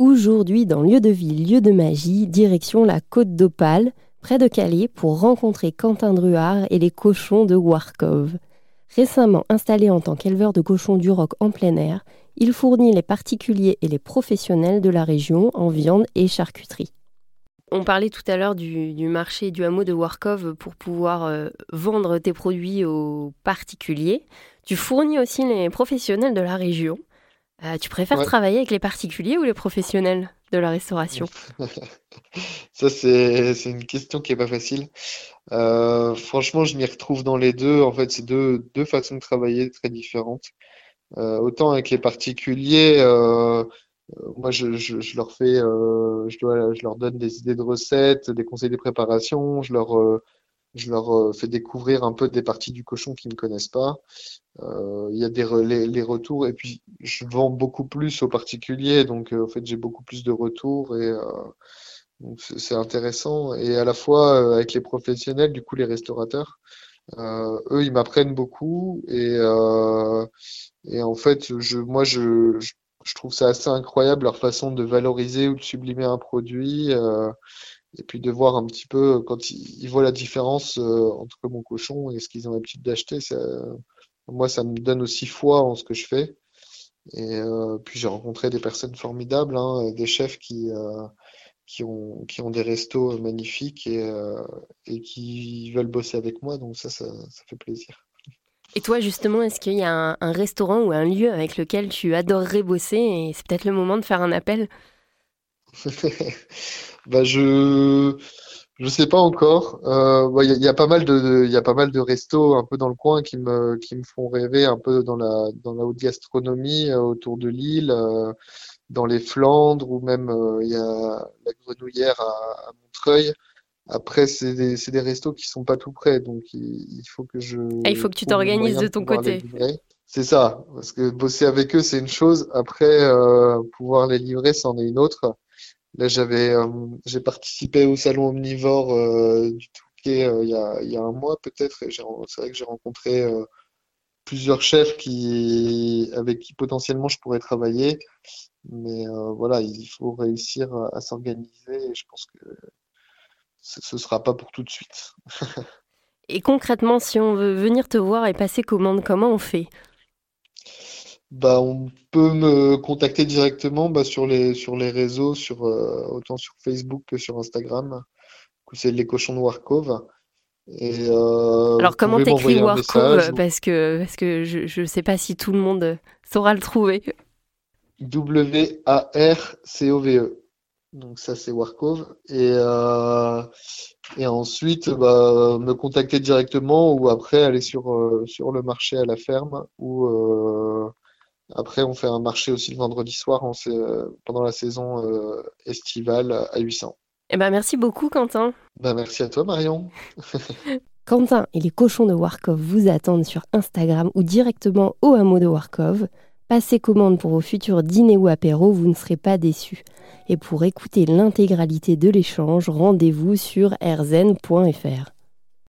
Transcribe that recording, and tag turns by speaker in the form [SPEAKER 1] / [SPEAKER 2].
[SPEAKER 1] Aujourd'hui, dans Lieu de Vie, Lieu de Magie, direction la côte d'Opale, près de Calais, pour rencontrer Quentin Druard et les cochons de Warkov. Récemment installé en tant qu'éleveur de cochons du roc en plein air, il fournit les particuliers et les professionnels de la région en viande et charcuterie. On parlait tout à l'heure du, marché du hameau de Warkov pour pouvoir euh, vendre tes produits aux particuliers. Tu fournis aussi les professionnels de la région. Euh, tu préfères travailler avec les particuliers ou les professionnels de la restauration
[SPEAKER 2] Ça, c'est une question qui est pas facile. Euh, franchement, je m'y retrouve dans les deux. En fait, c'est deux, deux façons de travailler très différentes. Euh, autant avec les particuliers, moi, je, je, leur fais, je, dois, je leur donne des idées de recettes, des conseils de préparation, je leur je leur euh, fais découvrir un peu des parties du cochon qu'ils ne connaissent pas. Euh, il y a des les, retours et puis je vends beaucoup plus aux particuliers, donc euh, en fait j'ai beaucoup plus de retours et c'est intéressant. Et à la fois avec les professionnels, du coup les restaurateurs, eux ils m'apprennent beaucoup et et en fait je moi je trouve ça assez incroyable leur façon de valoriser ou de sublimer un produit et puis de voir un petit peu euh, quand ils, voient la différence euh, entre mon cochon et ce qu'ils ont l'habitude d'acheter. moi, ça me donne aussi foi en ce que je fais. Et euh, puis j'ai rencontré des personnes formidables, hein, des chefs qui, qui, ont, qui ont des restos magnifiques et, et qui veulent bosser avec moi. Donc ça, ça fait plaisir.
[SPEAKER 1] Et toi, justement, est-ce qu'il y a un, restaurant ou un lieu avec lequel tu adorerais bosser Et c'est peut-être le moment de faire un appel
[SPEAKER 2] Bah je je sais pas encore. Euh, il y, a, pas mal de il y a pas mal de restos un peu dans le coin qui me qui me font rêver un peu dans la dans la haute gastronomie euh, autour de l'île, euh, dans les Flandres ou même il y a la Grenouillère à Montreuil. Après, c'est des, des restos qui sont pas tout près, donc il, faut que je.
[SPEAKER 1] Ah, il faut que tu t'organises de ton côté.
[SPEAKER 2] C'est ça, parce que bosser avec eux, c'est une chose. Après, pouvoir les livrer, c'en est une autre. Là, j'avais, euh, j'ai participé au salon omnivore euh, du Touquet euh, il y a, il y a un mois peut-être. Et c'est vrai que j'ai rencontré plusieurs chefs qui, avec qui potentiellement je pourrais travailler. Mais voilà, il faut réussir à, s'organiser et je pense que ce ne sera pas pour tout de suite.
[SPEAKER 1] et concrètement, si on veut venir te voir et passer commande, comment on fait?
[SPEAKER 2] Bah, on peut me contacter directement bah, sur les sur les réseaux, sur euh, autant sur Facebook que sur Instagram. C'est les cochons de Warkov.
[SPEAKER 1] Et, euh, Alors comment t'écris Warkov Parce que parce que je ne sais pas si tout le monde saura le trouver.
[SPEAKER 2] W A R C O V E. Donc ça c'est Warkov et euh, et ensuite bah, me contacter directement ou après aller sur euh, sur le marché à la ferme ou euh, après, on fait un marché aussi le vendredi soir pendant la saison euh, estivale à 800.
[SPEAKER 1] Eh ben, merci beaucoup, Quentin.
[SPEAKER 2] Ben, merci à toi, Marion.
[SPEAKER 1] Quentin et les cochons de Warkov vous attendent sur Instagram ou directement au hameau de Warkov. Passez commande pour vos futurs dîners ou apéros, vous ne serez pas déçus. Et pour écouter l'intégralité de l'échange, rendez-vous sur rzen.fr.